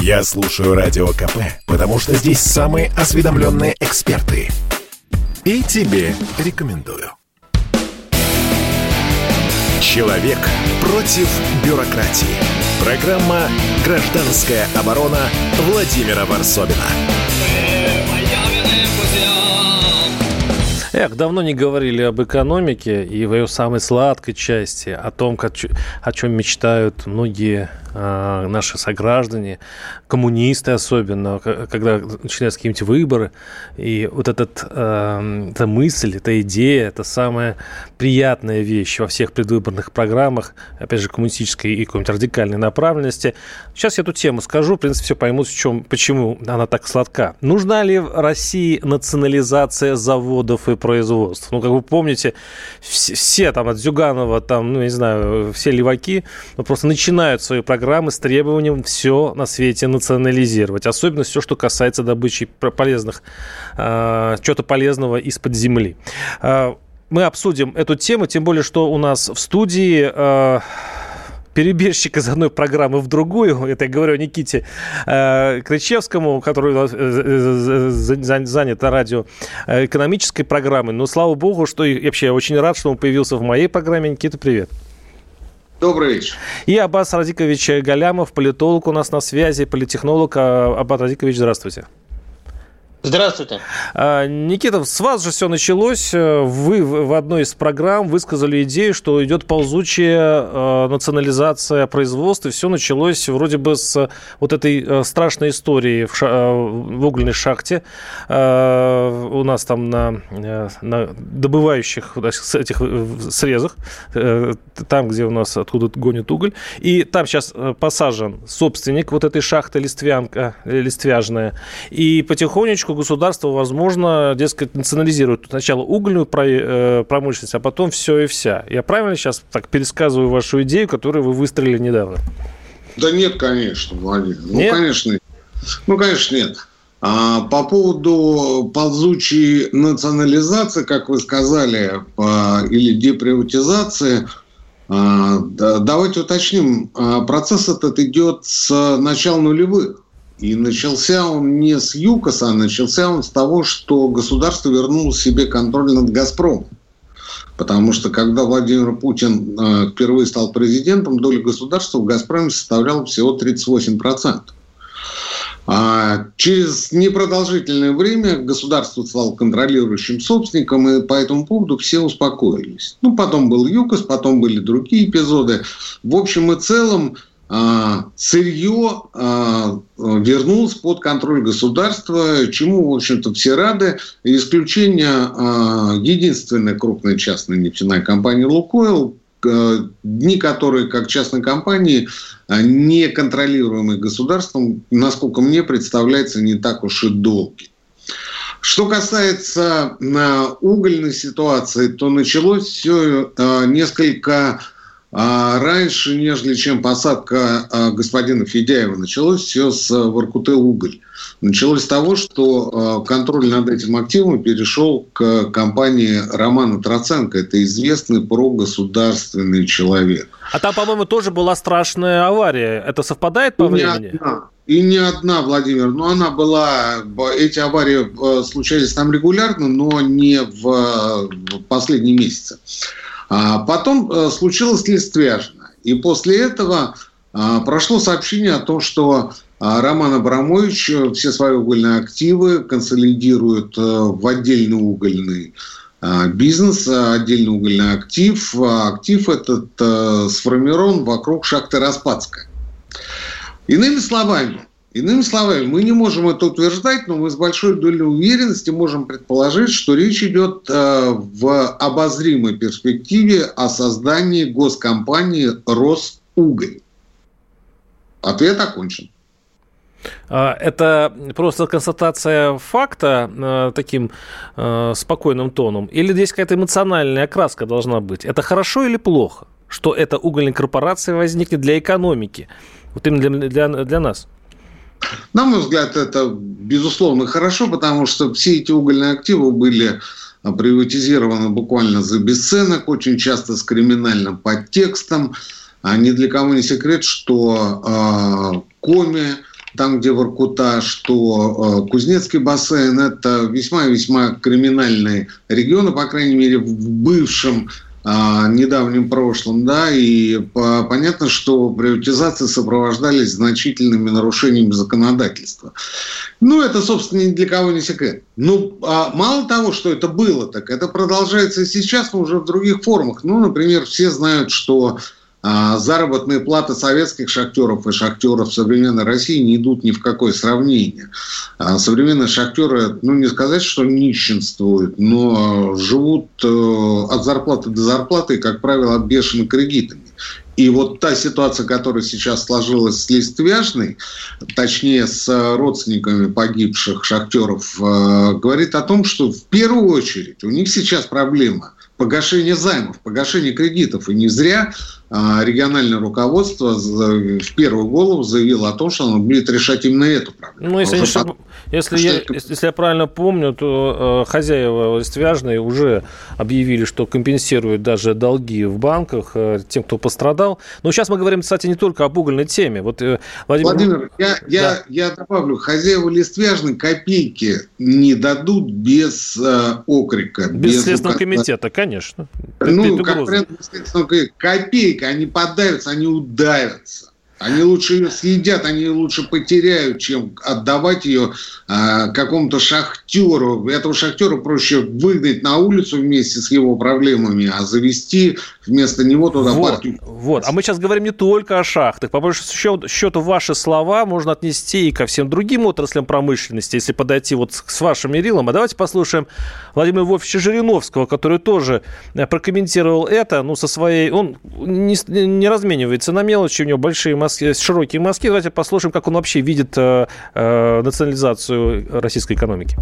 Я слушаю Радио КП, потому что здесь самые осведомленные эксперты. И тебе рекомендую. Человек против бюрократии. Программа «Гражданская оборона» Владимира Варсобина. Эх, давно не говорили об экономике и в ее самой сладкой части, о том, о чем мечтают многие э, наши сограждане, коммунисты особенно, когда начинаются какие-нибудь выборы. И вот этот, э, эта мысль, эта идея, это самая приятная вещь во всех предвыборных программах, опять же, коммунистической и какой-нибудь радикальной направленности. Сейчас я эту тему скажу, в принципе, все поймут, в чем, почему она так сладка. Нужна ли в России национализация заводов и производств? Ну, как вы помните, все, все там от Зюганова, там, ну, не знаю, все леваки ну, просто начинают свои программы с требованием все на свете национализировать. Особенно все, что касается добычи полезных, э, чего-то полезного из-под земли. Э, мы обсудим эту тему, тем более, что у нас в студии... Э, перебежчик из одной программы в другую. Это я говорю Никите э, Кричевскому, который э, э, э занят на радио э, экономической программой. Но слава богу, что и вообще я очень рад, что он появился в моей программе. Никита, привет. Добрый вечер. И Аббас Радикович Галямов, политолог у нас на связи, политехнолог. А, Аббас Радикович, здравствуйте. Здравствуйте. А, Никита, с вас же все началось. Вы в одной из программ высказали идею, что идет ползучая а, национализация производства. Все началось вроде бы с вот этой а, страшной истории в, ша- в угольной шахте. У нас там на, на добывающих этих срезах, э, там, где у нас откуда гонит уголь. И там сейчас э, посажен собственник вот этой шахты листвянка, э, листвяжная. И потихонечку потихонечку государство, возможно, дескать, национализирует сначала угольную э, промышленность, а потом все и вся. Я правильно сейчас так пересказываю вашу идею, которую вы выстроили недавно? Да нет, конечно, Владимир. Ну, нет? конечно, ну, конечно, нет. А по поводу ползучей национализации, как вы сказали, или деприватизации, а, давайте уточним, а, процесс этот идет с начала нулевых. И начался он не с ЮКОСа, а начался он с того, что государство вернуло себе контроль над «Газпромом». Потому что когда Владимир Путин э, впервые стал президентом, доля государства в «Газпроме» составляла всего 38%. А через непродолжительное время государство стало контролирующим собственником, и по этому поводу все успокоились. Ну, потом был ЮКОС, потом были другие эпизоды. В общем и целом, сырье а, вернулось под контроль государства, чему, в общем-то, все рады. Исключение а, единственной крупной частной нефтяной компании «Лукойл», дни которые, как частной компании, не контролируемой государством, насколько мне представляется, не так уж и долгий. Что касается угольной ситуации, то началось все несколько а раньше, нежели чем посадка а, господина Федяева, началось все с а, Воркуты-Уголь. Началось с того, что а, контроль над этим активом перешел к компании Романа Троценко. Это известный прогосударственный человек. А там, по-моему, тоже была страшная авария. Это совпадает по и времени? Не одна. И не одна, Владимир. Но она была... Эти аварии случались там регулярно, но не в последние месяцы. А потом э, случилось Листвяжно. И после этого а, прошло сообщение о том, что а, Роман Абрамович э, все свои угольные активы консолидирует э, в отдельный угольный бизнес, отдельный угольный актив. Актив этот сформирован вокруг шахты Распадская. Иными словами, Иными словами, мы не можем это утверждать, но мы с большой долей уверенности можем предположить, что речь идет э, в обозримой перспективе о создании госкомпании «Росуголь». Ответ окончен. А, это просто констатация факта э, таким э, спокойным тоном? Или здесь какая-то эмоциональная окраска должна быть? Это хорошо или плохо, что эта угольная корпорация возникнет для экономики? Вот именно для, для, для нас? На мой взгляд, это безусловно хорошо, потому что все эти угольные активы были а, приватизированы буквально за бесценок, очень часто с криминальным подтекстом. А ни для кого не секрет, что э, Коми, там, где Воркута, что э, Кузнецкий бассейн – это весьма-весьма криминальные регионы, по крайней мере, в бывшем недавнем прошлом, да, и по, понятно, что приватизации сопровождались значительными нарушениями законодательства. Ну, это, собственно, ни для кого не секрет. Ну, а мало того, что это было, так это продолжается и сейчас, но уже в других формах. Ну, например, все знают, что а заработные платы советских шахтеров и шахтеров современной России не идут ни в какое сравнение. А современные шахтеры, ну не сказать, что нищенствуют, но живут э, от зарплаты до зарплаты и, как правило, от бешеных кредитами. И вот та ситуация, которая сейчас сложилась с Листвяжной, точнее с родственниками погибших шахтеров, э, говорит о том, что в первую очередь у них сейчас проблема погашение займов, погашение кредитов. И не зря а, региональное руководство в первую голову заявило о том, что оно будет решать именно эту проблему. Ну, если, не если, я, если я правильно помню, то э, хозяева Листвяжной уже объявили, что компенсируют даже долги в банках э, тем, кто пострадал. Но сейчас мы говорим, кстати, не только об угольной теме. Вот, э, Владимир, Владимир я, я, да. я добавлю, хозяева Листвяжной копейки не дадут без э, окрика. Без, без Следственного комитета, конечно. Ну, как копейки копейка, они подавятся, они удавятся. Они лучше ее съедят, они лучше потеряют, чем отдавать ее э, какому-то шахтеру. Этого шахтера проще выгнать на улицу вместе с его проблемами, а завести вместо него туда вот, партию. Вот. А мы сейчас говорим не только о шахтах. По большому счету, ваши слова можно отнести и ко всем другим отраслям промышленности, если подойти вот с вашим мерилом. А давайте послушаем Владимира Вольфовича Жириновского, который тоже э, прокомментировал это, ну, со своей... Он не, не разменивается на мелочи, у него большие мозги, широкие мозги. Давайте послушаем, как он вообще видит э, э, национализацию российской экономики.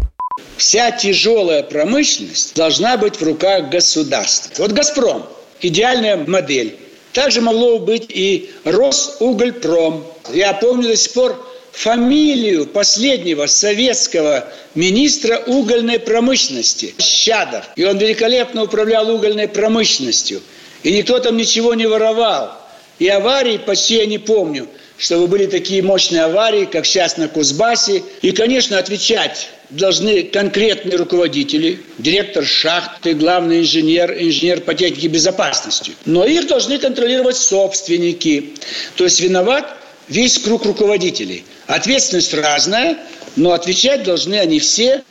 Вся тяжелая промышленность должна быть в руках государства. Вот «Газпром» – идеальная модель. Также могло быть и Росугольпром. Я помню до сих пор фамилию последнего советского министра угольной промышленности – Щадов. И он великолепно управлял угольной промышленностью. И никто там ничего не воровал. И аварии почти я не помню, чтобы были такие мощные аварии, как сейчас на Кузбассе. И, конечно, отвечать должны конкретные руководители, директор шахты, главный инженер, инженер по технике безопасности. Но их должны контролировать собственники. То есть виноват весь круг руководителей. Ответственность разная, но отвечать должны они все.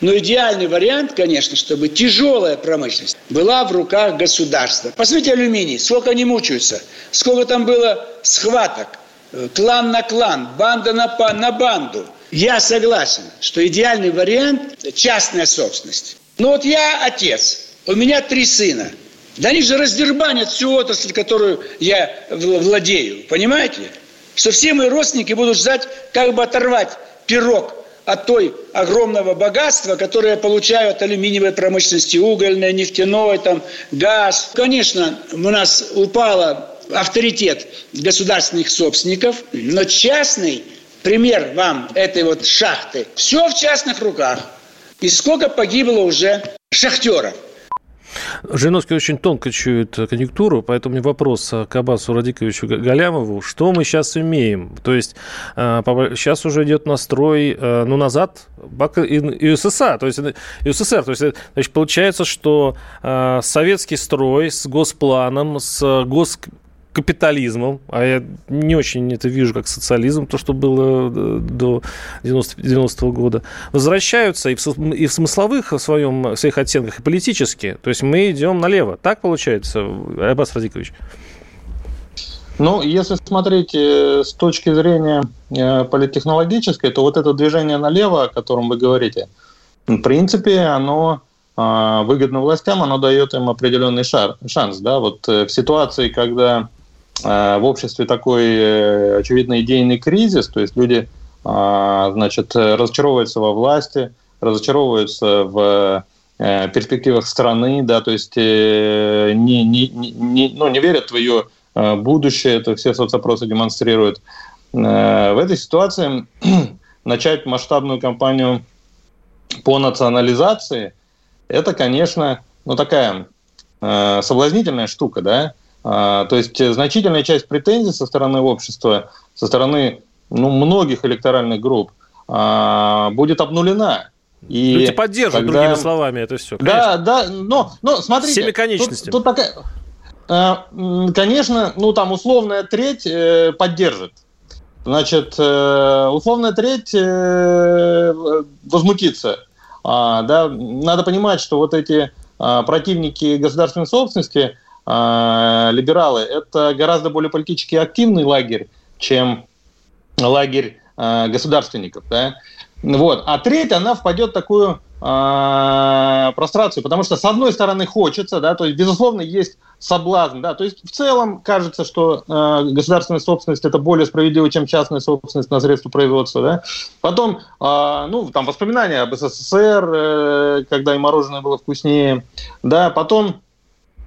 Но идеальный вариант, конечно, чтобы тяжелая промышленность была в руках государства. Посмотрите алюминий, сколько они мучаются, сколько там было схваток, э, клан на клан, банда на, на банду. Я согласен, что идеальный вариант – частная собственность. Но вот я отец, у меня три сына. Да они же раздербанят всю отрасль, которую я владею, понимаете? Что все мои родственники будут ждать, как бы оторвать пирог от той огромного богатства, которое я получаю от алюминиевой промышленности, угольной, нефтяной, там, газ. Конечно, у нас упал авторитет государственных собственников, но частный пример вам этой вот шахты. Все в частных руках. И сколько погибло уже шахтеров. Жириновский очень тонко чует конъюнктуру, поэтому вопрос к Аббасу Радиковичу Галямову. Что мы сейчас имеем? То есть сейчас э, уже идет настрой, э, ну, назад и СССР, то есть СССР. То есть, значит, получается, что э, советский строй с госпланом, с гос капитализмом, а я не очень это вижу как социализм, то, что было э, до 90, 90-го года, возвращаются и в, и в смысловых в, своем, в своих оценках, и политически. То есть мы идем налево. Так получается, Аббас Радикович? Ну, если смотреть э, с точки зрения э, политтехнологической, то вот это движение налево, о котором вы говорите, в принципе, оно а, выгодно властям, оно дает им определенный шар, шанс. Да? Вот в ситуации, когда Э, в обществе такой, э, очевидно, идейный кризис, то есть люди, а, значит, разочаровываются во власти, разочаровываются в э, перспективах страны, да, то есть не, не, не, ну, не верят в ее будущее, это все соцопросы демонстрируют. В этой ситуации начать масштабную кампанию по национализации, это, конечно, ну, такая соблазнительная штука, да, то есть значительная часть претензий со стороны общества, со стороны ну, многих электоральных групп а, будет обнулена. И Люди поддерживают, когда... другими словами, это все. Конечно. Да, да, но, но смотрите. Семиконечности. Тут, тут такая, э, конечно, ну там условная треть э, поддержит. Значит, э, условная треть э, возмутится. А, да, надо понимать, что вот эти а, противники государственной собственности, а, либералы, это гораздо более политически активный лагерь, чем лагерь а, государственников. Да? Вот. А треть, она впадет в такую э, прострацию, потому что, с одной стороны, хочется, да, то есть, безусловно, есть соблазн, да, то есть, в целом кажется, что э, государственная собственность это более справедливо, чем частная собственность на средства производства, да. Потом, э, ну, там, воспоминания об СССР, э, когда и мороженое было вкуснее, да, потом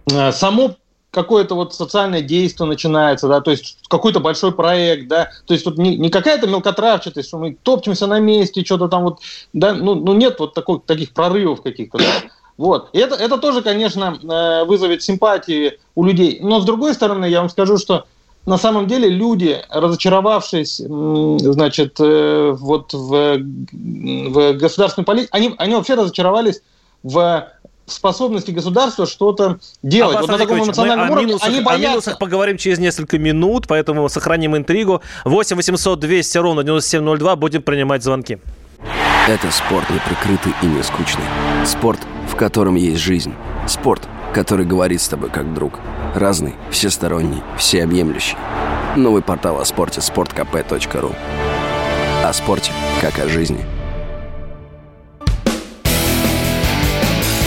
само какое-то вот социальное действие начинается, да, то есть какой-то большой проект, да, то есть тут не, не какая-то мелкотравчатость, что мы топчемся на месте, что-то там вот, да, ну, ну нет вот такой, таких прорывов каких-то, да. Вот. И это, это тоже, конечно, э, вызовет симпатии у людей. Но с другой стороны, я вам скажу, что на самом деле люди, разочаровавшись, значит, э, вот в, в государственной политике, они, они вообще разочаровались в способности государства что-то делать. вот на таком эмоциональном уровне минусах, они боятся. О минусах поговорим через несколько минут, поэтому сохраним интригу. 8 800 200 ровно 9702. Будем принимать звонки. Это спорт не прикрытый и не скучный. Спорт, в котором есть жизнь. Спорт, который говорит с тобой как друг. Разный, всесторонний, всеобъемлющий. Новый портал о спорте – sportkp.ru О спорте, как о жизни –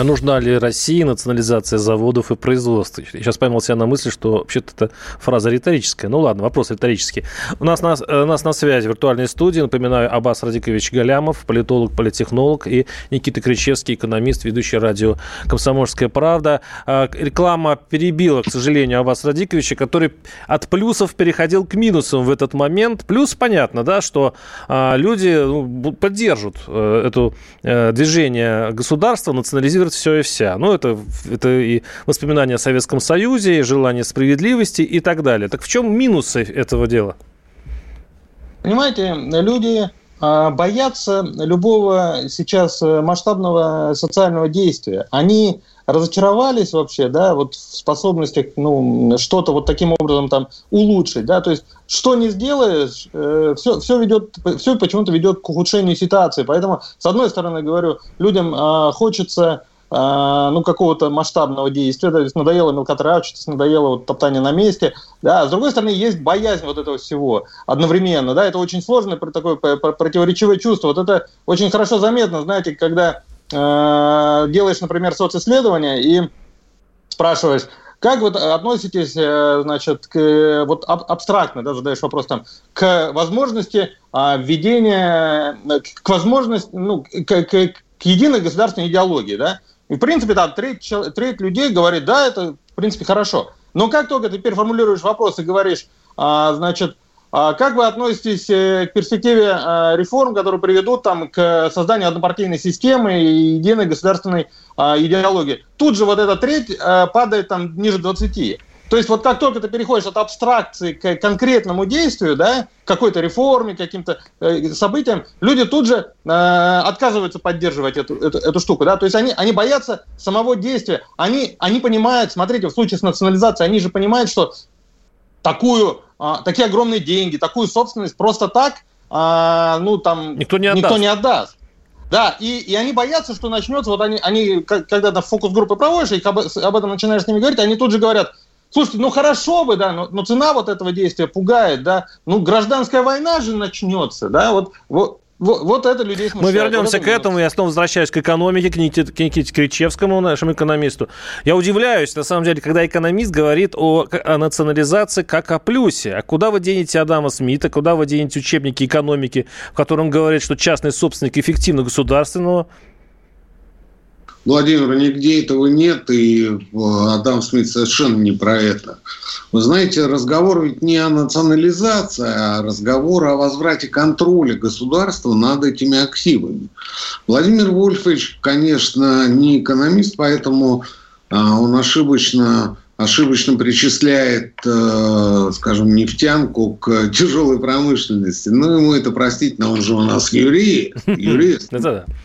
А нужна ли России национализация заводов и производств? Я сейчас поймал себя на мысли, что вообще-то это фраза риторическая. Ну ладно, вопрос риторический. У нас, нас, у нас на связи виртуальной студии, напоминаю, Аббас Радикович Галямов, политолог, политехнолог, и Никита Кричевский, экономист, ведущий радио «Комсомольская правда». А, реклама перебила, к сожалению, Аббас Радиковича, который от плюсов переходил к минусам в этот момент. Плюс понятно, да, что а, люди ну, поддержат э, это э, движение государства, национализировать делает все и вся. Ну, это, это и воспоминания о Советском Союзе, и желание справедливости и так далее. Так в чем минусы этого дела? Понимаете, люди а, боятся любого сейчас э, масштабного социального действия. Они разочаровались вообще, да, вот в способностях, ну, что-то вот таким образом там улучшить, да, то есть что не сделаешь, э, все, все ведет, все почему-то ведет к ухудшению ситуации, поэтому, с одной стороны, говорю, людям э, хочется ну, какого-то масштабного действия, то есть надоело мелкотравчатость, надоело вот топтание на месте, да, с другой стороны, есть боязнь вот этого всего одновременно, да, это очень сложное такое противоречивое чувство, вот это очень хорошо заметно, знаете, когда э, делаешь, например, социсследование и спрашиваешь, как вы относитесь, э, значит, к, вот абстрактно, да, задаешь вопрос там, к возможности а, введения, к возможности, ну, к, к, к единой государственной идеологии, да, и, в принципе, там треть, треть людей говорит, да, это, в принципе, хорошо. Но как только ты переформулируешь вопрос и говоришь, а, значит, а как вы относитесь э, к перспективе а, реформ, которые приведут там, к созданию однопартийной системы и единой государственной а, идеологии? Тут же вот эта треть а, падает там ниже 20. То есть вот как только ты переходишь от абстракции к конкретному действию, да, какой-то реформе, каким-то э, событиям, люди тут же э, отказываются поддерживать эту, эту, эту штуку. Да? То есть они, они боятся самого действия. Они, они понимают, смотрите, в случае с национализацией, они же понимают, что такую, э, такие огромные деньги, такую собственность просто так э, ну, там, никто не отдаст. Никто не отдаст. Да, и, и они боятся, что начнется, вот они, они когда то фокус-группы проводишь, и об, об этом начинаешь с ними говорить, они тут же говорят, Слушайте, ну хорошо бы, да, но, но цена вот этого действия пугает, да. Ну, гражданская война же начнется, да, вот, вот, вот, вот это людей смущает. Мы вернемся вот к этому. Я снова возвращаюсь к экономике, к Никите, к Никите Кричевскому, нашему экономисту. Я удивляюсь, на самом деле, когда экономист говорит о, о национализации как о плюсе. А куда вы денете Адама Смита, куда вы денете учебники экономики, в котором говорит, что частный собственник эффективно государственного? Владимир, нигде этого нет, и Адам Смит совершенно не про это. Вы знаете, разговор ведь не о национализации, а разговор о возврате контроля государства над этими активами. Владимир Вольфович, конечно, не экономист, поэтому а, он ошибочно ошибочно причисляет, э, скажем, нефтянку к тяжелой промышленности. Ну, ему это простительно, он же у нас юрист. юрист.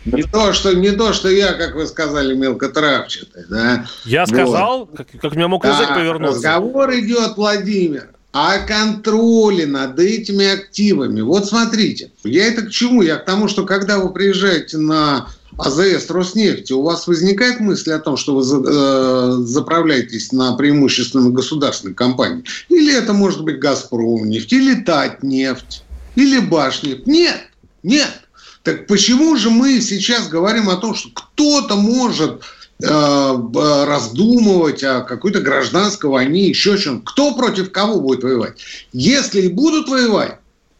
Не то, что, не то, что я, как вы сказали, мелкотравчатый. Да? Я сказал, как, как меня мог язык повернуться. Разговор идет, Владимир, о контроле над этими активами. Вот смотрите, я это к чему? Я к тому, что когда вы приезжаете на АЗС Роснефти, у вас возникает мысль о том, что вы э, заправляетесь на преимущественно государственной компании? Или это может быть «Газпром» нефть, или «Татнефть», или «Башнефть»? Нет, нет. Так почему же мы сейчас говорим о том, что кто-то может э, раздумывать о какой-то гражданской войне, еще чем? Кто против кого будет воевать? Если и будут воевать,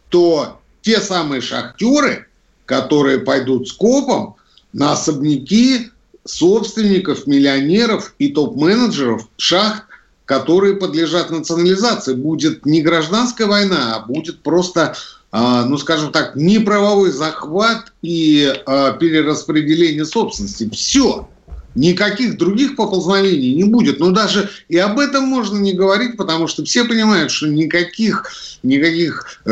то те самые шахтеры, которые пойдут с копом, на особняки собственников, миллионеров и топ-менеджеров шахт, которые подлежат национализации. Будет не гражданская война, а будет просто, а, ну скажем так, неправовой захват и а, перераспределение собственности. Все. Никаких других поползновений не будет. Но даже и об этом можно не говорить, потому что все понимают, что никаких, никаких э,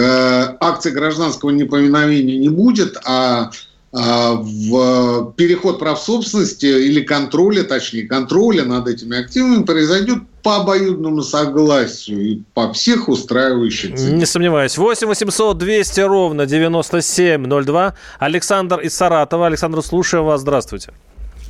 акций гражданского непоминовения не будет, а, в переход прав собственности или контроля, точнее контроля над этими активами произойдет по обоюдному согласию и по всех устраивающих. Не сомневаюсь. 8 800 200 ровно 9702. Александр из Саратова. Александр, слушаю вас. Здравствуйте.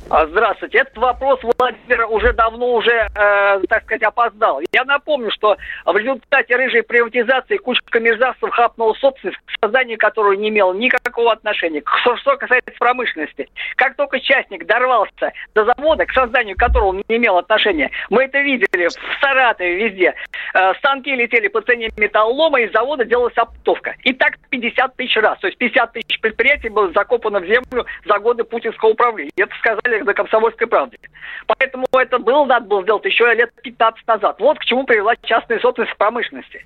А, здравствуйте. Этот вопрос Владимир уже давно уже, э, так сказать, опоздал. Я напомню, что в результате рыжей приватизации кучка мерзавцев хапнула собственность, к созданию которой не имел никакого отношения. Что, что касается промышленности. Как только частник дорвался до завода, к созданию которого он не имел отношения, мы это видели в Саратове везде. Э, станки летели по цене металлолома, из завода делалась оптовка. И так 50 тысяч раз. То есть 50 тысяч предприятий было закопано в землю за годы путинского управления. Это сказали на «Комсомольской правде». Поэтому это было, надо было сделать еще лет 15 назад. Вот к чему привела частная собственность в промышленности.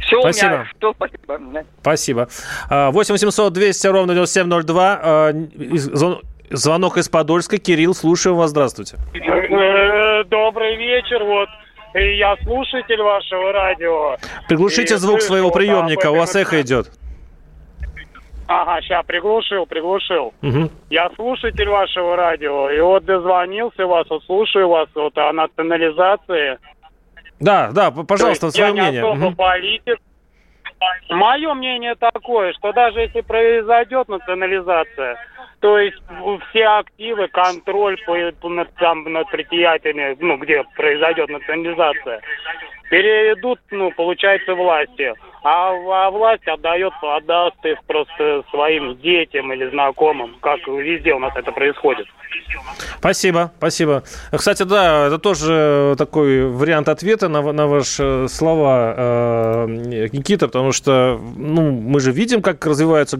Все, спасибо. у меня все, спасибо. Спасибо. 8 800 200 ровно 9702. А, звонок из Подольска. Кирилл, слушаю вас. Здравствуйте. Э, добрый вечер. Вот я слушатель вашего радио. Приглушите звук своего приемника, у вас эхо идет. Ага, сейчас приглушил, приглушил. Угу. Я слушатель вашего радио, и вот дозвонился вас, вот слушаю вас вот о национализации. Да, да, пожалуйста, свое я мнение. Не особо угу. политик. Мое мнение такое, что даже если произойдет национализация, то есть все активы, контроль по, над, там, над предприятиями, ну, где произойдет национализация, перейдут, ну, получается, власти а, а власть отдает, отдаст их просто своим детям или знакомым, как везде у нас это происходит. Спасибо, спасибо. Кстати, да, это тоже такой вариант ответа на, на ваши слова, э, Никита, потому что ну, мы же видим, как развиваются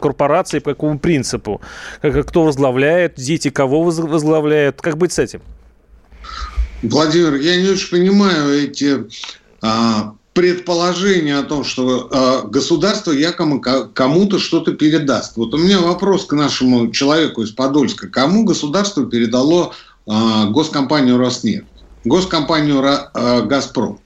корпорации, по какому принципу, как, кто возглавляет, дети кого возглавляют, как быть с этим? Владимир, я не очень понимаю эти а, предположение о том, что э, государство якобы кому-то что-то передаст. Вот у меня вопрос к нашему человеку из Подольска. Кому государство передало э, госкомпанию «Роснефть», госкомпанию э, «Газпром»?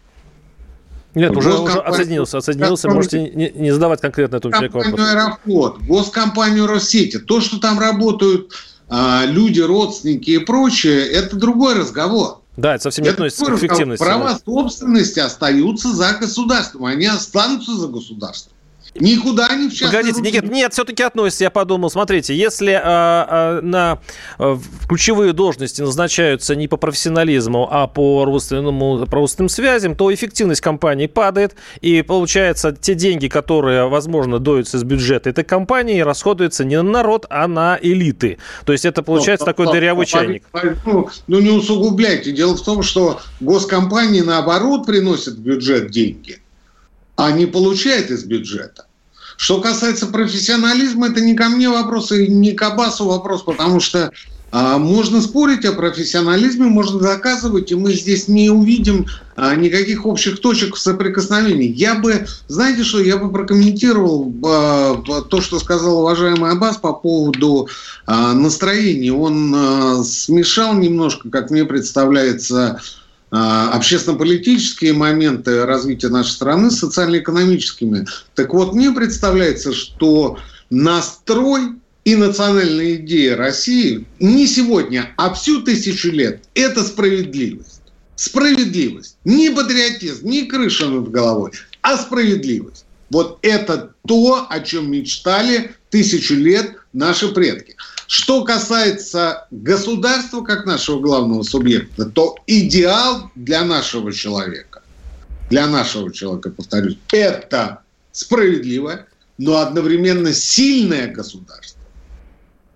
Нет, уже, уже отсоединился, отсоединился. Можете не, не задавать конкретно этому человеку вопрос. Аэрофлот, госкомпанию Россети. То, что там работают а, люди, родственники и прочее, это другой разговор. Да, это совсем не относится к эффективности. Права собственности остаются за государством, они останутся за государством. Никуда не в Погодите, Никит, нет, все-таки относится, я подумал. Смотрите, если а, а, на а, ключевые должности назначаются не по профессионализму, а по родственному, по родственным связям, то эффективность компании падает, и получается, те деньги, которые, возможно, доются из бюджета этой компании, расходуются не на народ, а на элиты. То есть это получается но, такой но, дырявый но, чайник. Ну, ну, не усугубляйте. Дело в том, что госкомпании, наоборот, приносят в бюджет деньги а не получает из бюджета. Что касается профессионализма, это не ко мне вопрос и не к Абасу вопрос, потому что а, можно спорить о профессионализме, можно доказывать, и мы здесь не увидим а, никаких общих точек соприкосновений. Я бы, знаете что, я бы прокомментировал а, то, что сказал уважаемый Аббас по поводу настроения. Он смешал немножко, как мне представляется, общественно-политические моменты развития нашей страны с социально-экономическими. Так вот, мне представляется, что настрой и национальная идея России не сегодня, а всю тысячу лет – это справедливость. Справедливость. Не патриотизм, не крыша над головой, а справедливость. Вот это то, о чем мечтали тысячу лет наши предки. Что касается государства как нашего главного субъекта, то идеал для нашего человека, для нашего человека, повторюсь, это справедливое, но одновременно сильное государство.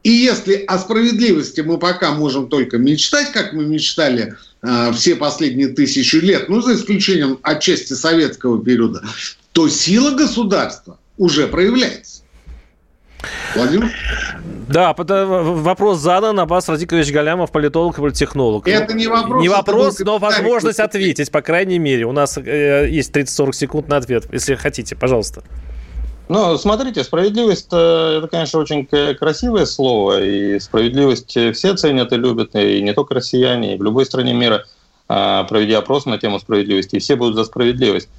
И если о справедливости мы пока можем только мечтать, как мы мечтали э, все последние тысячи лет, ну, за исключением отчасти советского периода, то сила государства уже проявляется. Владимир? Да, вопрос задан. Аббас Радикович Галямов, политолог и политехнолог. Это не вопрос. Не вопрос, но возможность ответить, по крайней мере. У нас э, есть 30-40 секунд на ответ, если хотите. Пожалуйста. Ну, смотрите, справедливость э, это, конечно, очень красивое слово, и справедливость все ценят и любят, и не только россияне, и в любой стране мира, а, проведя опрос на тему справедливости, и все будут за справедливость.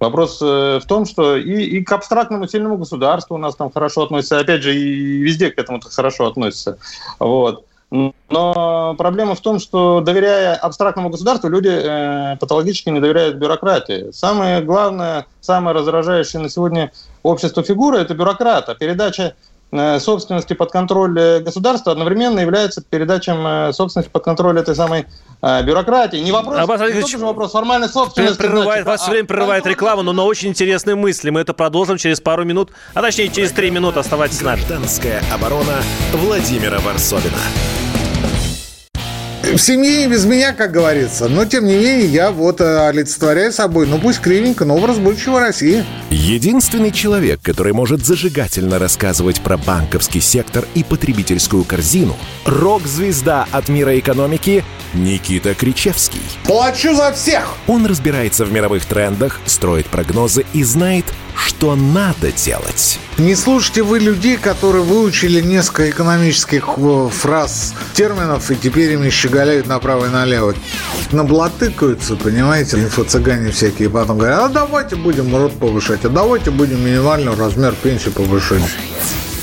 Вопрос э, в том, что и, и к абстрактному сильному государству у нас там хорошо относятся, опять же, и везде к этому хорошо относятся. Вот. Но проблема в том, что доверяя абстрактному государству, люди э, патологически не доверяют бюрократии. Самое главное, самое раздражающее на сегодня общество фигура – это бюрократ. А передача э, собственности под контроль э, государства одновременно является передачей э, собственности под контроль этой самой бюрократии. Не вопрос, Аббас не тот вопрос формальной собственности. Прерывает, значит, вас а, все время прерывает а, реклама, но на очень интересные мысли. Мы это продолжим через пару минут, а точнее через три минуты. Оставайтесь с нами. Гражданская оборона Владимира Варсовина в семье и без меня, как говорится. Но, тем не менее, я вот э, олицетворяю собой, ну пусть кривенько, но образ будущего России. Единственный человек, который может зажигательно рассказывать про банковский сектор и потребительскую корзину – рок-звезда от мира экономики Никита Кричевский. Плачу за всех! Он разбирается в мировых трендах, строит прогнозы и знает, что надо делать. Не слушайте вы людей, которые выучили несколько экономических э, фраз, терминов, и теперь ими щеголяют направо и налево. Наблатыкаются, понимаете, инфо-цыгане всякие, потом говорят, а давайте будем рот повышать, а давайте будем минимальный размер пенсии повышать.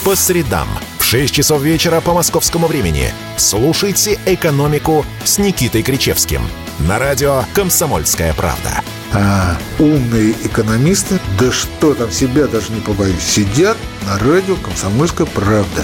По средам в 6 часов вечера по московскому времени слушайте «Экономику» с Никитой Кричевским на радио «Комсомольская правда» а, умные экономисты, да что там, себя даже не побоюсь, сидят на радио «Комсомольская правда».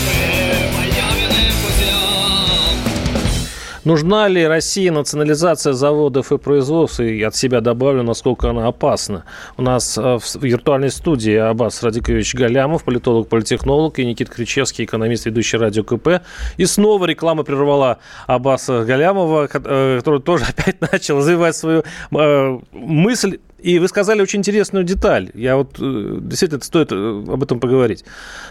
Нужна ли России национализация заводов и производств? И от себя добавлю, насколько она опасна. У нас э, в виртуальной студии Аббас Радикович Галямов, политолог-политехнолог, и Никит Кричевский, экономист, ведущий радио КП. И снова реклама прервала Аббаса Галямова, э, который тоже опять начал развивать свою э, мысль и вы сказали очень интересную деталь. Я вот э, действительно стоит э, об этом поговорить,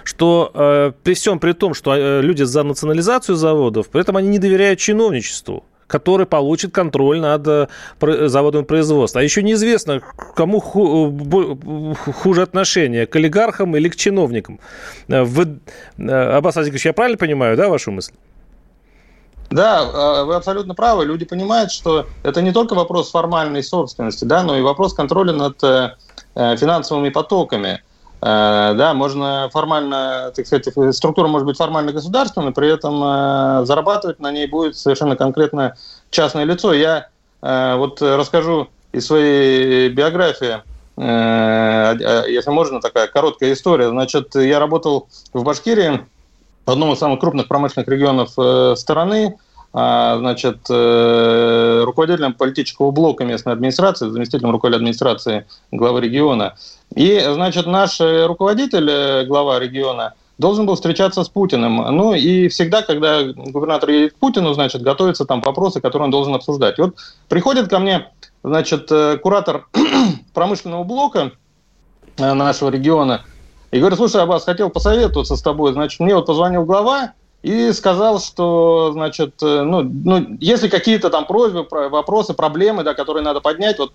что э, при всем при том, что э, люди за национализацию заводов, при этом они не доверяют чиновничеству который получит контроль над заводом производства. А еще неизвестно, кому хуже отношение, к олигархам или к чиновникам. Вы, Аббас Азикович, я правильно понимаю, да, вашу мысль? Да, а, вы абсолютно правы. Люди понимают, что это не только вопрос формальной собственности, да, но и вопрос контроля над э, э, финансовыми потоками. Э, да, можно формально, так сказать, структура может быть формально государственной, при этом зарабатывать на ней будет совершенно конкретно частное лицо. Я вот расскажу из своей биографии, если можно, такая короткая история. Значит, я работал в Башкирии, одном из самых крупных промышленных регионов э, страны, а, значит, э, руководителем политического блока местной администрации, заместителем руководителя администрации главы региона. И, значит, наш руководитель, э, глава региона, должен был встречаться с Путиным. Ну и всегда, когда губернатор едет к Путину, значит, готовятся там вопросы, которые он должен обсуждать. И вот приходит ко мне значит, куратор промышленного блока нашего региона, и говорит, слушай, Аббас, хотел посоветоваться с тобой. Значит, мне вот позвонил глава и сказал, что, значит, ну, ну если какие-то там просьбы, вопросы, проблемы, да, которые надо поднять вот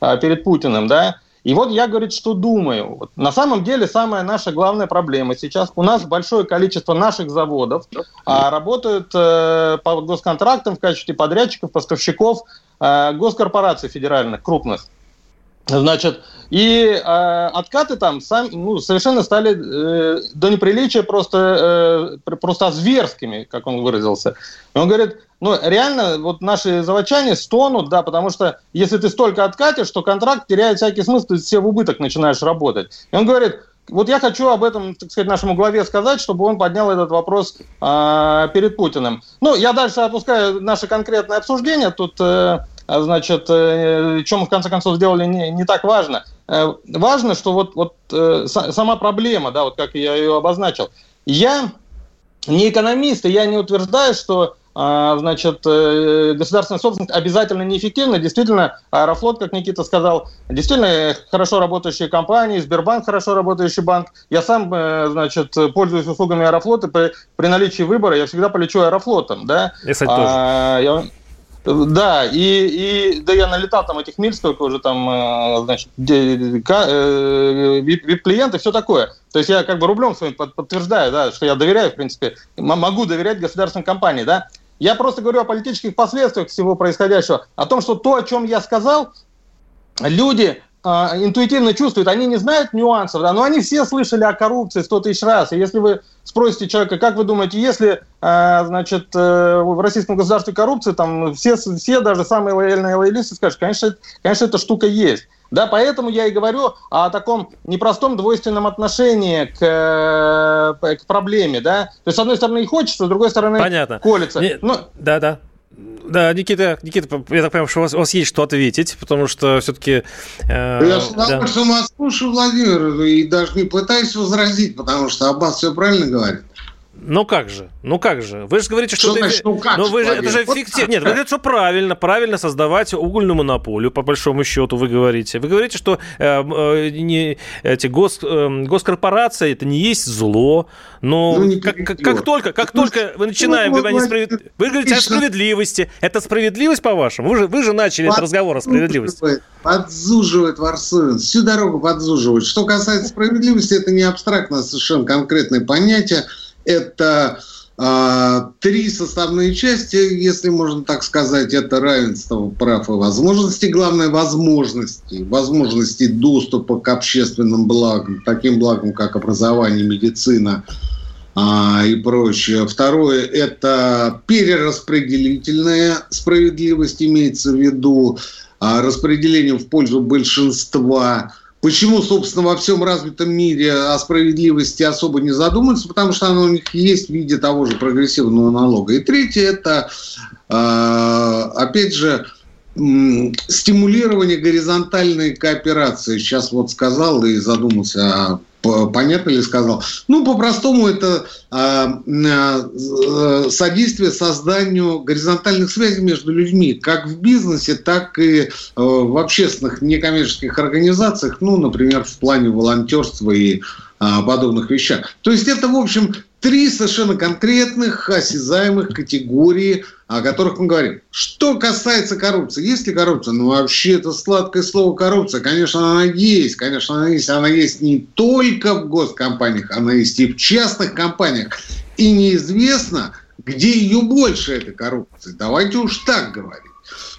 а, перед Путиным, да, и вот я, говорит, что думаю. Вот на самом деле самая наша главная проблема сейчас, у нас большое количество наших заводов а, работают э, по госконтрактам в качестве подрядчиков, поставщиков э, госкорпораций федеральных, крупных. Значит, и э, откаты там сам, ну, совершенно стали э, до неприличия просто, э, просто зверскими, как он выразился. И он говорит, ну, реально, вот наши заводчане стонут, да, потому что если ты столько откатишь, то контракт теряет всякий смысл, ты все в убыток начинаешь работать. И он говорит, вот я хочу об этом, так сказать, нашему главе сказать, чтобы он поднял этот вопрос э, перед Путиным. Ну, я дальше опускаю наше конкретное обсуждение. Тут э, значит, э, что мы в конце концов сделали, не, не так важно. Э, важно, что вот, вот э, сама проблема, да, вот как я ее обозначил. Я не экономист, и я не утверждаю, что а, значит, государственная собственность обязательно неэффективна. Действительно, Аэрофлот, как Никита сказал, действительно хорошо работающая компания, Сбербанк хорошо работающий банк. Я сам, значит, пользуюсь услугами Аэрофлота. При, при наличии выбора я всегда полечу Аэрофлотом. Да? Я, кстати, тоже. А, я, да, и, и да я налетал там этих миль, сколько уже там, э, значит, э, вип-клиенты, все такое. То есть я как бы рублем своим подтверждаю, да, что я доверяю, в принципе, могу доверять государственной компании, да. Я просто говорю о политических последствиях всего происходящего, о том, что то, о чем я сказал, люди интуитивно чувствуют, они не знают нюансов, да, но они все слышали о коррупции сто тысяч раз. И если вы спросите человека, как вы думаете, если, а, значит, э, в российском государстве коррупция, там все, все даже самые лояльные лоялисты скажут, конечно, конечно, эта штука есть. Да, поэтому я и говорю о таком непростом двойственном отношении к, э, к проблеме, да. То есть, с одной стороны, и хочется, с другой стороны, Понятно. колется. Не, ну, да, да. Да, Никита, Никита, я так понимаю, что у вас, у вас есть что ответить, потому что все-таки... Э, я с удовольствием да. вас слушаю, Владимир, и даже не пытаюсь возразить, потому что Аббас все правильно говорит. Ну как же? Ну как же? Вы же говорите, что... что значит, ну как? Ну вы же, это же вот фиктив... Нет, вы говорите, что правильно, правильно создавать угольную монополию, по большому счету, вы говорите. Вы говорите, что э, э, не, эти гос, э, госкорпорации это не есть зло, но ну, как, как, как только, как ну, только вы начинаем ну, говорить о несправед... Вы говорите о справедливости. Это справедливость, по-вашему? Вы же, вы же начали этот разговор о справедливости. Подзуживает Варсовин, всю дорогу подзуживает. Что касается справедливости, это не абстрактно, совершенно конкретное понятие – это а, три составные части, если можно так сказать, это равенство прав и возможностей, главное возможности, возможности доступа к общественным благам, таким благам, как образование, медицина а, и прочее. Второе – это перераспределительная справедливость, имеется в виду а, распределение в пользу большинства – Почему, собственно, во всем развитом мире о справедливости особо не задумываются? Потому что оно у них есть в виде того же прогрессивного налога. И третье – это, а, опять же, стимулирование горизонтальной кооперации. Сейчас вот сказал и задумался понятно ли сказал? Ну, по-простому, это а, э, содействие созданию горизонтальных связей между людьми, как в бизнесе, так и э, в общественных некоммерческих организациях, ну, например, в плане волонтерства и а, подобных вещах. То есть это, в общем, три совершенно конкретных, осязаемых категории, о которых мы говорим. Что касается коррупции, есть ли коррупция? Ну, вообще, это сладкое слово коррупция. Конечно, она есть. Конечно, она есть. Она есть не только в госкомпаниях, она есть и в частных компаниях. И неизвестно, где ее больше, этой коррупции. Давайте уж так говорить.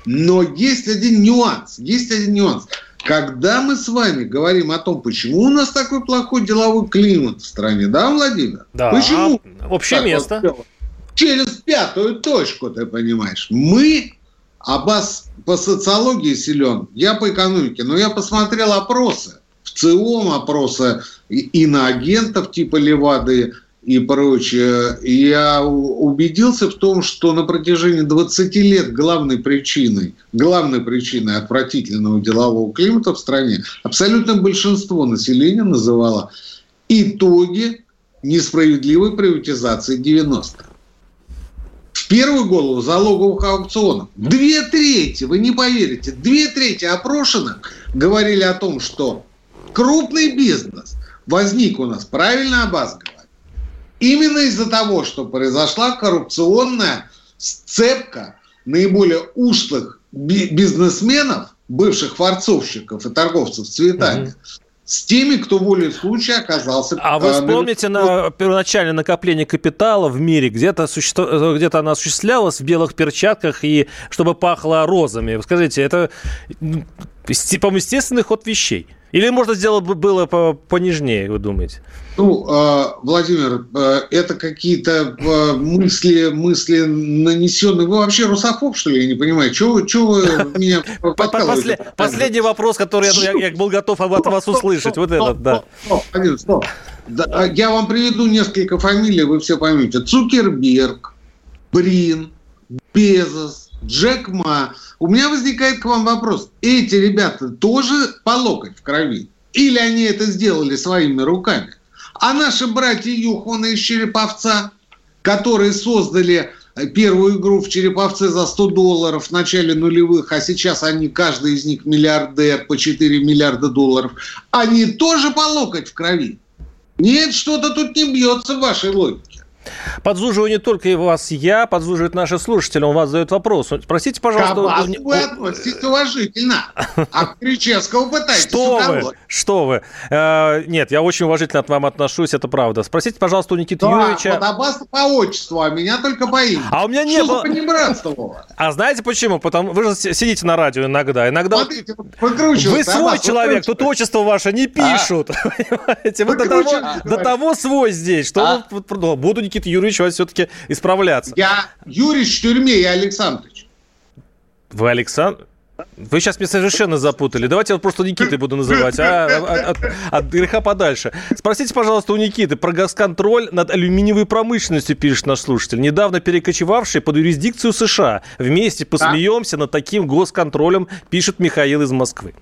Но есть один нюанс. Есть один нюанс. Когда мы с вами говорим о том, почему у нас такой плохой деловой климат в стране, да, Владимир? Да. Почему? Общее место. Вот, через пятую точку, ты понимаешь. Мы, Аббас по социологии силен, я по экономике, но я посмотрел опросы. В ЦИОМ опросы иноагентов типа Левады, и прочее, я убедился в том, что на протяжении 20 лет главной причиной, главной причиной отвратительного делового климата в стране абсолютное большинство населения называло итоги несправедливой приватизации 90-х. в первую голову залоговых аукционов. Две трети, вы не поверите, две трети опрошенных говорили о том, что крупный бизнес возник у нас, правильно Абаз говорит, именно из-за того, что произошла коррупционная сцепка наиболее ушлых бизнесменов, бывших форцовщиков и торговцев цветами, угу с теми, кто волей случая оказался... А вы вспомните на первоначальное накопление капитала в мире, где-то существо... где оно осуществлялось в белых перчатках и чтобы пахло розами. Скажите, это, по-моему, естественный ход вещей? Или можно сделать было понежнее, вы думаете? Ну, а, Владимир, а, это какие-то а, мысли, мысли нанесенные. Вы вообще русофоб, что ли? Я не понимаю. Чего, чего вы меня Последний вопрос, который я был готов от вас услышать. Вот этот, да. Я вам приведу несколько фамилий, вы все поймете. Цукерберг, Брин, Безос, Джек Ма. У меня возникает к вам вопрос. Эти ребята тоже по локоть в крови? Или они это сделали своими руками? А наши братья Юхманы из Череповца, которые создали первую игру в Череповце за 100 долларов в начале нулевых, а сейчас они, каждый из них миллиардер по 4 миллиарда долларов, они тоже по локоть в крови. Нет, что-то тут не бьется в вашей логике. Подзуживаю не только и вас я, подзуживают наши слушатели. Он вас задает вопрос. Спросите, пожалуйста... К вас вы относитесь уважительно, а к Кричевскому пытаетесь Что вы? Что вы? Э, нет, я очень уважительно к вам отношусь, это правда. Спросите, пожалуйста, у Никиты Юрьевича... вот Аббас по отчеству, а меня только имени. А у меня не было... А знаете почему? Потому вы же сидите на радио иногда. Иногда Смотрите, вы свой человек, тут отчество ваше не пишут. А? Понимаете? Вы до того, до того свой здесь, что а? буду Никита Никита Юрьевич вас все-таки исправляться. Я Юрьевич в тюрьме, я Александрович. Вы Александр? Вы сейчас меня совершенно запутали. Давайте я просто Никитой буду называть, а, а от, от греха подальше. Спросите, пожалуйста, у Никиты про газконтроль над алюминиевой промышленностью, пишет наш слушатель, недавно перекочевавший под юрисдикцию США. Вместе посмеемся над таким госконтролем, пишет Михаил из Москвы.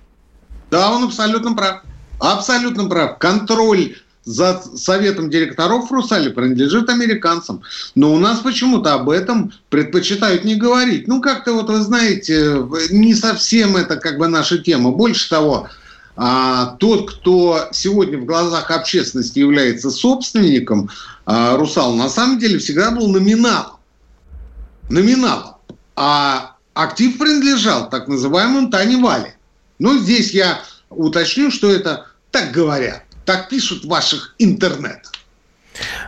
Да, он абсолютно прав. Абсолютно прав. Контроль за советом директоров Русали принадлежит американцам. Но у нас почему-то об этом предпочитают не говорить. Ну, как-то вот, вы знаете, не совсем это как бы наша тема. Больше того, а, тот, кто сегодня в глазах общественности является собственником а, Русал, на самом деле всегда был номиналом. Номиналом. А актив принадлежал так называемому Тане Вале. Ну, здесь я уточню, что это так говорят. Так пишут в ваших интернетах.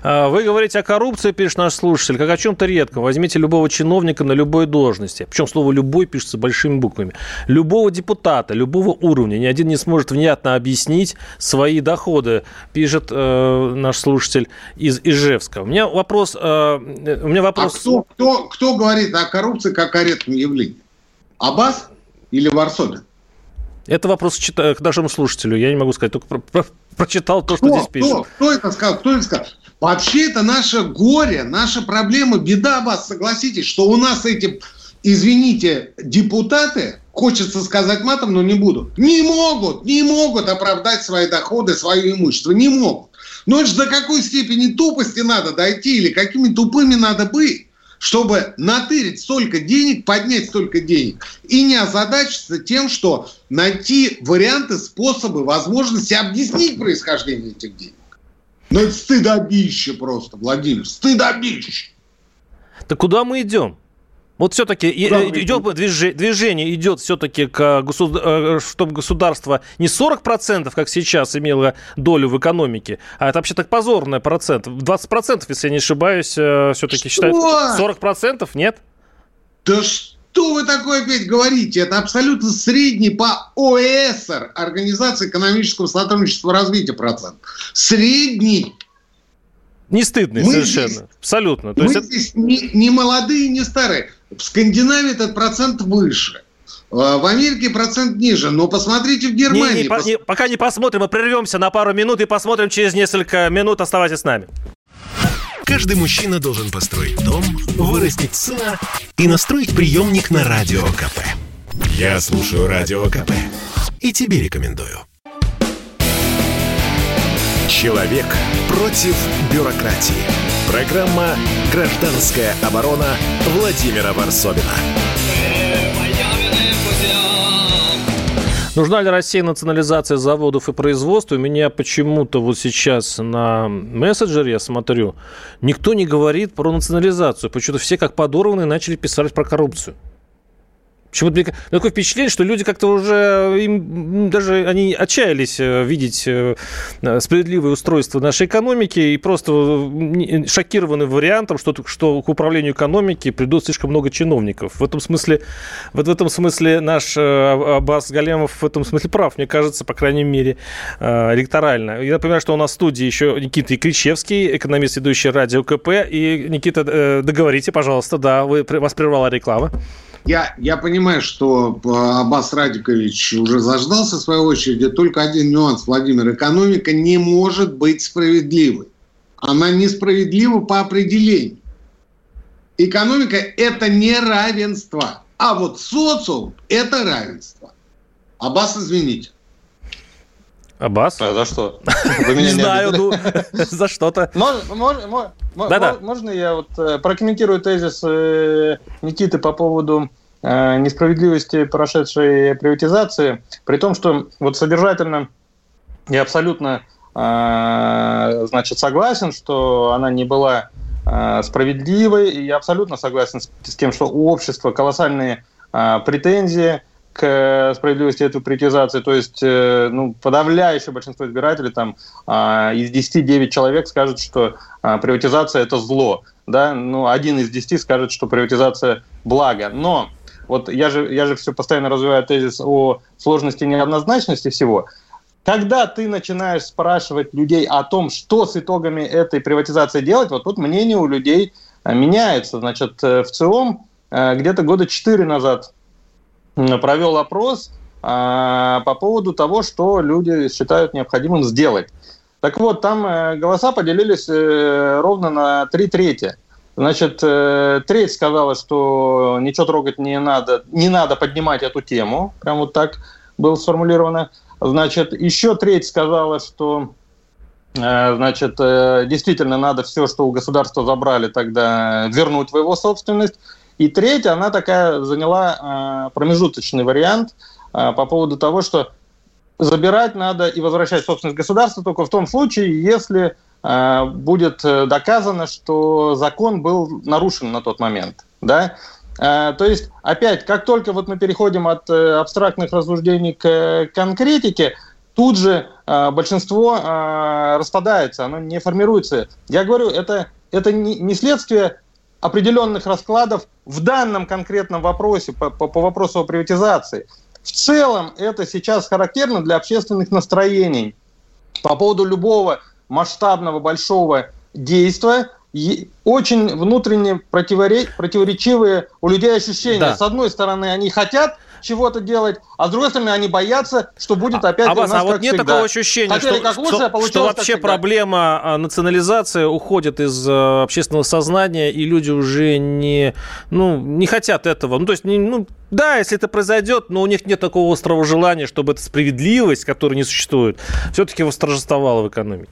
А, вы говорите о коррупции, пишет наш слушатель, как о чем-то редком. Возьмите любого чиновника на любой должности. Причем слово «любой» пишется большими буквами. Любого депутата, любого уровня. Ни один не сможет внятно объяснить свои доходы, пишет э, наш слушатель из Ижевска. У меня вопрос... Э, у меня вопрос... А кто, кто, кто говорит о коррупции как о редком явлении? Аббас или Варсобин? Это вопрос к нашему слушателю. Я не могу сказать, только про, про, прочитал то, что кто, здесь пишет. Кто, кто это сказал? Кто это сказал? Вообще это наше горе, наша проблема, беда вас, согласитесь, что у нас эти, извините, депутаты, хочется сказать матом, но не буду, не могут, не могут оправдать свои доходы, свое имущество, не могут. Но это же до какой степени тупости надо дойти или какими тупыми надо быть, чтобы натырить столько денег, поднять столько денег и не озадачиться тем, что найти варианты, способы, возможности объяснить происхождение этих денег. Но это стыдобище просто, Владимир, стыдобище. Так куда мы идем? Вот все-таки идет движение, идет все-таки к э, чтобы государство не 40%, как сейчас имело долю в экономике, а это вообще так позорный процент. 20%, если я не ошибаюсь, э, все-таки считают. 40%, нет? Да что вы такое опять говорите? Это абсолютно средний по ОЭСР, Организации экономического сотрудничества и развития процент. Средний. Не стыдный мы совершенно. Здесь, Абсолютно. То мы есть здесь это... не, не молодые, не старые. В Скандинавии этот процент выше. А, в Америке процент ниже, но посмотрите в Германии. Не, не, пос... не, пока не посмотрим, мы прервемся на пару минут и посмотрим через несколько минут. Оставайтесь с нами. Каждый мужчина должен построить дом, вырастить сына и настроить приемник на Радио КП. Я слушаю Радио КП и тебе рекомендую. Человек против бюрократии. Программа «Гражданская оборона» Владимира Варсовина. Нужна ли России национализация заводов и производства? У меня почему-то вот сейчас на мессенджере, я смотрю, никто не говорит про национализацию. Почему-то все как подорванные начали писать про коррупцию. Почему-то такое впечатление, что люди как-то уже, им даже они отчаялись э, видеть э, справедливое устройство нашей экономики и просто шокированы вариантом, что, что к управлению экономики придут слишком много чиновников. В этом смысле, вот в этом смысле наш э, Аббас Галямов в этом смысле прав, мне кажется, по крайней мере, электорально. Я напоминаю, что у нас в студии еще Никита Икричевский, экономист, ведущий радио КП. И, Никита, договорите, пожалуйста, да, вы, вас прервала реклама. Я, я понимаю, что э, Аббас Радикович уже заждался своей очереди. Только один нюанс, Владимир. Экономика не может быть справедливой. Она несправедлива по определению. Экономика – это не равенство. А вот социум – это равенство. Аббас, извините. Аббас? А за что? Вы меня не знаю, ну, за что-то. Можно я вот э, прокомментирую тезис э, Никиты по поводу э, несправедливости прошедшей приватизации, при том, что вот содержательно я абсолютно значит, согласен, что она не была справедливой, и я абсолютно согласен с тем, что у общества колоссальные претензии к справедливости этой приватизации. То есть э, ну, подавляющее большинство избирателей, там, а, из 10 9 человек скажут, что а, приватизация – это зло. Да? Ну, один из 10 скажет, что приватизация – благо. Но вот я же, я же все постоянно развиваю тезис о сложности и неоднозначности всего. Когда ты начинаешь спрашивать людей о том, что с итогами этой приватизации делать, вот тут мнение у людей а, меняется. Значит, э, в ЦИОМ где-то года 4 назад провел опрос а, по поводу того, что люди считают необходимым сделать. Так вот, там э, голоса поделились э, ровно на три трети. Значит, э, треть сказала, что ничего трогать не надо, не надо поднимать эту тему. Прям вот так было сформулировано. Значит, еще треть сказала, что значит, действительно надо все, что у государства забрали, тогда вернуть в его собственность. И третья, она такая заняла э, промежуточный вариант э, по поводу того, что забирать надо и возвращать собственность государства только в том случае, если э, будет доказано, что закон был нарушен на тот момент. Да? То есть, опять, как только вот мы переходим от абстрактных рассуждений к конкретике, тут же большинство распадается, оно не формируется. Я говорю, это, это не следствие определенных раскладов в данном конкретном вопросе, по, по, по вопросу о приватизации. В целом это сейчас характерно для общественных настроений. По поводу любого масштабного большого действия очень внутренне противоречивые у людей ощущения. Да. С одной стороны, они хотят чего-то делать, а с другой стороны, они боятся, что будет а, опять а, у нас а вот нет всегда. такого ощущения, Хотели что, лучше, что, что вообще проблема а, национализации уходит из а, общественного сознания, и люди уже не, ну, не хотят этого. Ну, то есть, не, ну, да, если это произойдет, но у них нет такого острого желания, чтобы эта справедливость, которая не существует, все-таки восторжествовала в экономике.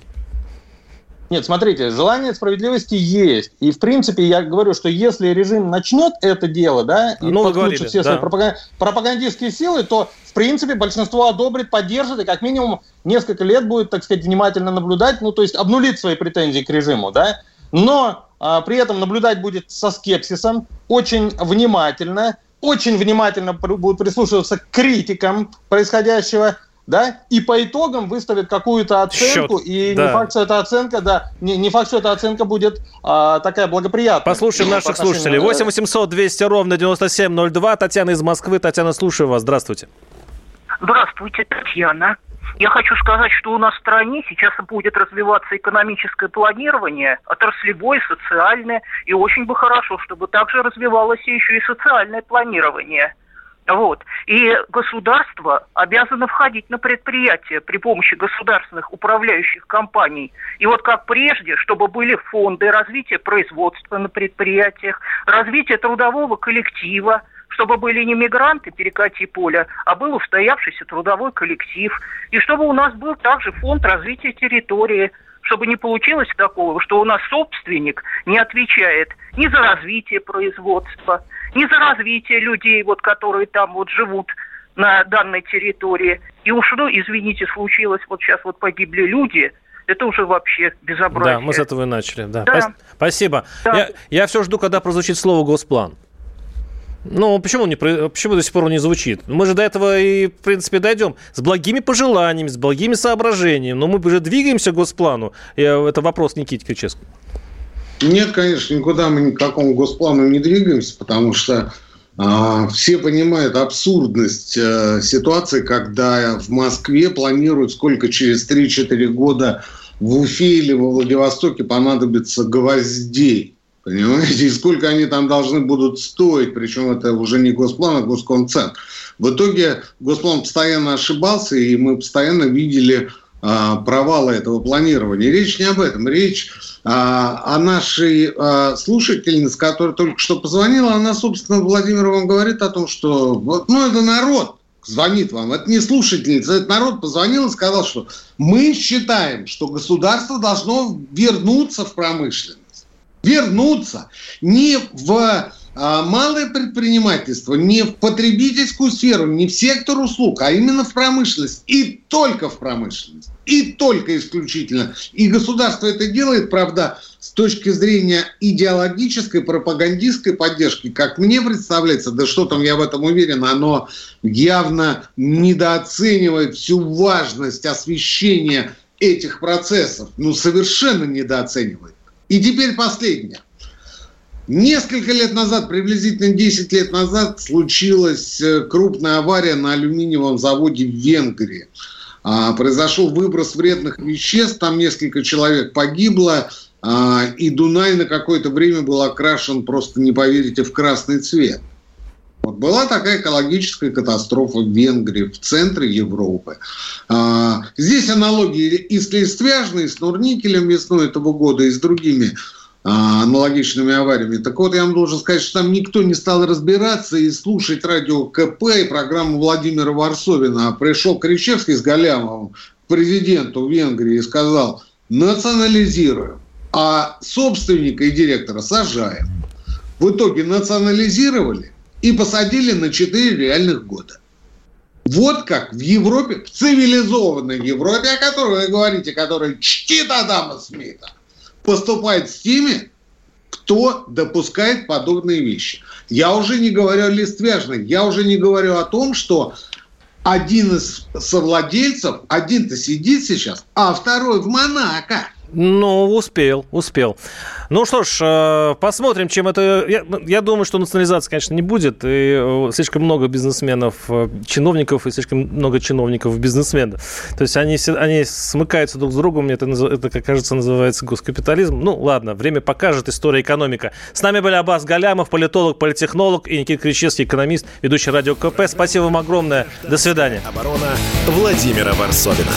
Нет, смотрите, желание справедливости есть. И, в принципе, я говорю, что если режим начнет это дело, да, и ну, подключит все да. свои пропагандистские силы, то, в принципе, большинство одобрит, поддержит, и как минимум несколько лет будет, так сказать, внимательно наблюдать, ну, то есть обнулить свои претензии к режиму, да. Но а, при этом наблюдать будет со скепсисом, очень внимательно, очень внимательно будут прислушиваться к критикам происходящего, да, и по итогам выставит какую-то оценку, Счет, и да. не факт, что эта оценка, да, не, не факт, что эта оценка будет а, такая благоприятная. Послушаем наших по слушателей. 8 800 200 ровно 9702. Татьяна из Москвы. Татьяна, слушаю вас. Здравствуйте. Здравствуйте, Татьяна. Я хочу сказать, что у нас в стране сейчас будет развиваться экономическое планирование, отраслевое, социальное, и очень бы хорошо, чтобы также развивалось еще и социальное планирование – вот. И государство обязано входить на предприятия при помощи государственных управляющих компаний. И вот как прежде, чтобы были фонды развития производства на предприятиях, развития трудового коллектива, чтобы были не мигранты, перекати поля, а был устоявшийся трудовой коллектив, и чтобы у нас был также фонд развития территории, чтобы не получилось такого, что у нас собственник не отвечает ни за развитие производства, ни за развитие людей, вот, которые там вот живут на данной территории. И уж, ну, извините, случилось, вот сейчас вот погибли люди – это уже вообще безобразие. Да, мы с этого и начали. Да. Да. Спасибо. Да. Я, я все жду, когда прозвучит слово «госплан». Ну, почему, не, почему до сих пор он не звучит? Мы же до этого и, в принципе, дойдем. С благими пожеланиями, с благими соображениями. Но мы уже двигаемся к госплану. И это вопрос Никите Кричевскому. Нет, конечно, никуда мы ни к какому госплану не двигаемся, потому что а, все понимают абсурдность э, ситуации, когда в Москве планируют, сколько через 3-4 года в Уфе или во Владивостоке понадобится гвоздей. Понимаете? И сколько они там должны будут стоить, причем это уже не Госплан, а Госкомцентр. В итоге Госплан постоянно ошибался, и мы постоянно видели а, провала этого планирования. Речь не об этом. Речь а, о нашей а, слушательнице, которая только что позвонила. Она, собственно, Владимир вам говорит о том, что вот, ну, это народ звонит вам. Это не слушательница, это народ позвонил и сказал, что мы считаем, что государство должно вернуться в промышленность. Вернуться не в а, малое предпринимательство не в потребительскую сферу, не в сектор услуг, а именно в промышленность. И только в промышленность. И только исключительно. И государство это делает, правда, с точки зрения идеологической, пропагандистской поддержки, как мне представляется, да что там, я в этом уверен, оно явно недооценивает всю важность освещения этих процессов. Ну, совершенно недооценивает. И теперь последнее. Несколько лет назад, приблизительно 10 лет назад, случилась э, крупная авария на алюминиевом заводе в Венгрии. А, произошел выброс вредных веществ, там несколько человек погибло, а, и Дунай на какое-то время был окрашен, просто не поверите, в красный цвет. Вот была такая экологическая катастрофа в Венгрии, в центре Европы. А, здесь аналогии и с Листвяжной, и с Нурникелем весной этого года, и с другими аналогичными авариями. Так вот, я вам должен сказать, что там никто не стал разбираться и слушать радио КП и программу Владимира Варсовина. А пришел Кричевский с Галямовым к президенту Венгрии и сказал, национализируем, а собственника и директора сажаем. В итоге национализировали и посадили на 4 реальных года. Вот как в Европе, в цивилизованной Европе, о которой вы говорите, которая чтит Адама Смита, поступает с теми, кто допускает подобные вещи. Я уже не говорю о Листвяжной, я уже не говорю о том, что один из совладельцев, один-то сидит сейчас, а второй в Монако. Ну, успел, успел. Ну что ж, э, посмотрим, чем это... Я, я думаю, что национализации, конечно, не будет. И э, слишком много бизнесменов, э, чиновников и слишком много чиновников бизнесменов. То есть они, они смыкаются друг с другом. Это, это, как кажется, называется госкапитализм. Ну, ладно, время покажет, история экономика. С нами были Аббас Галямов, политолог, политехнолог и Никита Кричевский, экономист, ведущий радио КП. Спасибо вам огромное. До свидания. Оборона Владимира Варсовина.